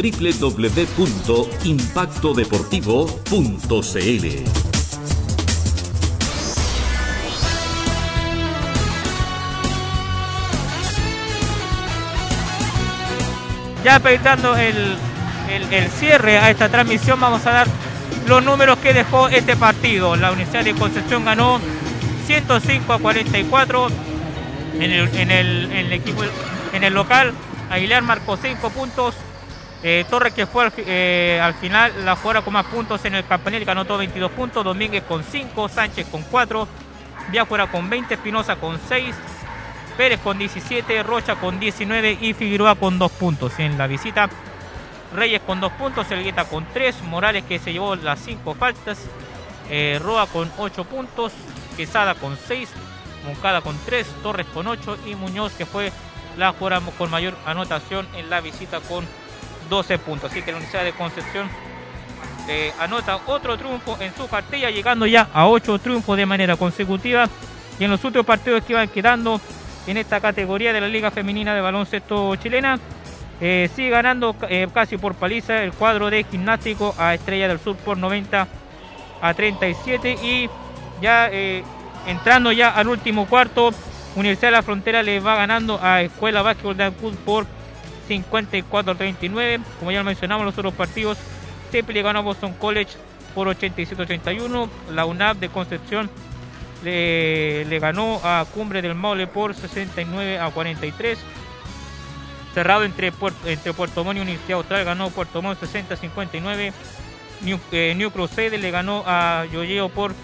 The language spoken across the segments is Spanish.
www.impactodeportivo.cl. Ya dando el, el, cierre a esta transmisión, vamos a dar los números que dejó este partido. La Universidad de Concepción ganó 105 a 44 en el, en el, equipo en el local. Aguilar marcó 5 puntos. Eh, Torres que fue al, eh, al, final la jugada con más puntos en el campanil ganó todo 22 puntos. Domínguez con 5, Sánchez con 4, Viajuera con 20, Espinosa con 6, Pérez con 17, Rocha con 19 y Figueroa con 2 puntos. En la visita, Reyes con 2 puntos, Elgueta con 3, Morales que se llevó las 5 faltas, eh, Roa con 8 puntos, Quesada con 6, Moncada con 3, Torres con 8 y Muñoz que fue la jugada con mayor anotación en la visita con 12 puntos. Así que la Universidad de Concepción eh, anota otro triunfo en su cartilla, llegando ya a 8 triunfos de manera consecutiva. Y en los últimos partidos que iban quedando en esta categoría de la Liga Femenina de Baloncesto Chilena. Eh, sigue ganando eh, casi por paliza el cuadro de gimnástico a Estrella del Sur por 90 a 37 y ya entrando ya al último cuarto, Universidad de la Frontera le va ganando a Escuela Básquetbol de Ancud por 54 a 39. Como ya mencionamos los otros partidos, Tepe le ganó a Boston College por 87 a 31. La UNAP de Concepción le, ganó a Cumbre del Maule por 69 a 43. Cerrado entre, entre Puerto Montt y Universidad Austral, ganó Puerto Montt 60 a 59. New, eh, New Crusader le ganó a Yoyeo por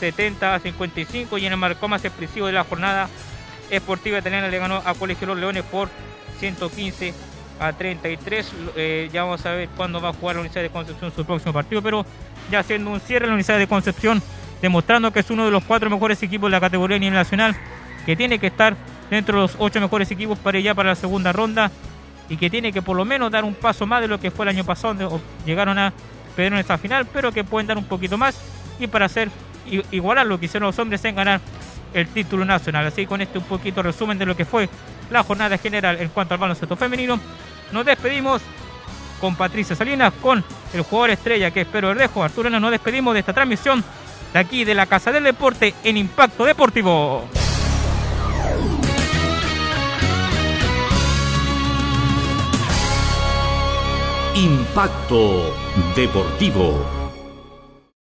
70 a 55 y en el marcó más expresivo de la jornada esportiva italiana le ganó a Colegio Los Leones por 115 a 33. Eh, ya vamos a ver cuándo va a jugar la Universidad de Concepción su próximo partido, pero ya haciendo un cierre la Universidad de Concepción demostrando que es uno de los cuatro mejores equipos de la categoría a nivel nacional, que tiene que estar dentro de los ocho mejores equipos para ya para la segunda ronda y que tiene que por lo menos dar un paso más de lo que fue el año pasado, donde llegaron a perder en esta final, pero que pueden dar un poquito más y para hacer igualar lo que hicieron los hombres en ganar el título nacional. Así con este un poquito resumen de lo que fue la jornada general en cuanto al baloncesto femenino. Nos despedimos con Patricia Salinas, con el jugador estrella que es Pedro Verdejo. Arturo, nos despedimos de esta transmisión de aquí de la Casa del Deporte en Impacto Deportivo. Impacto Deportivo.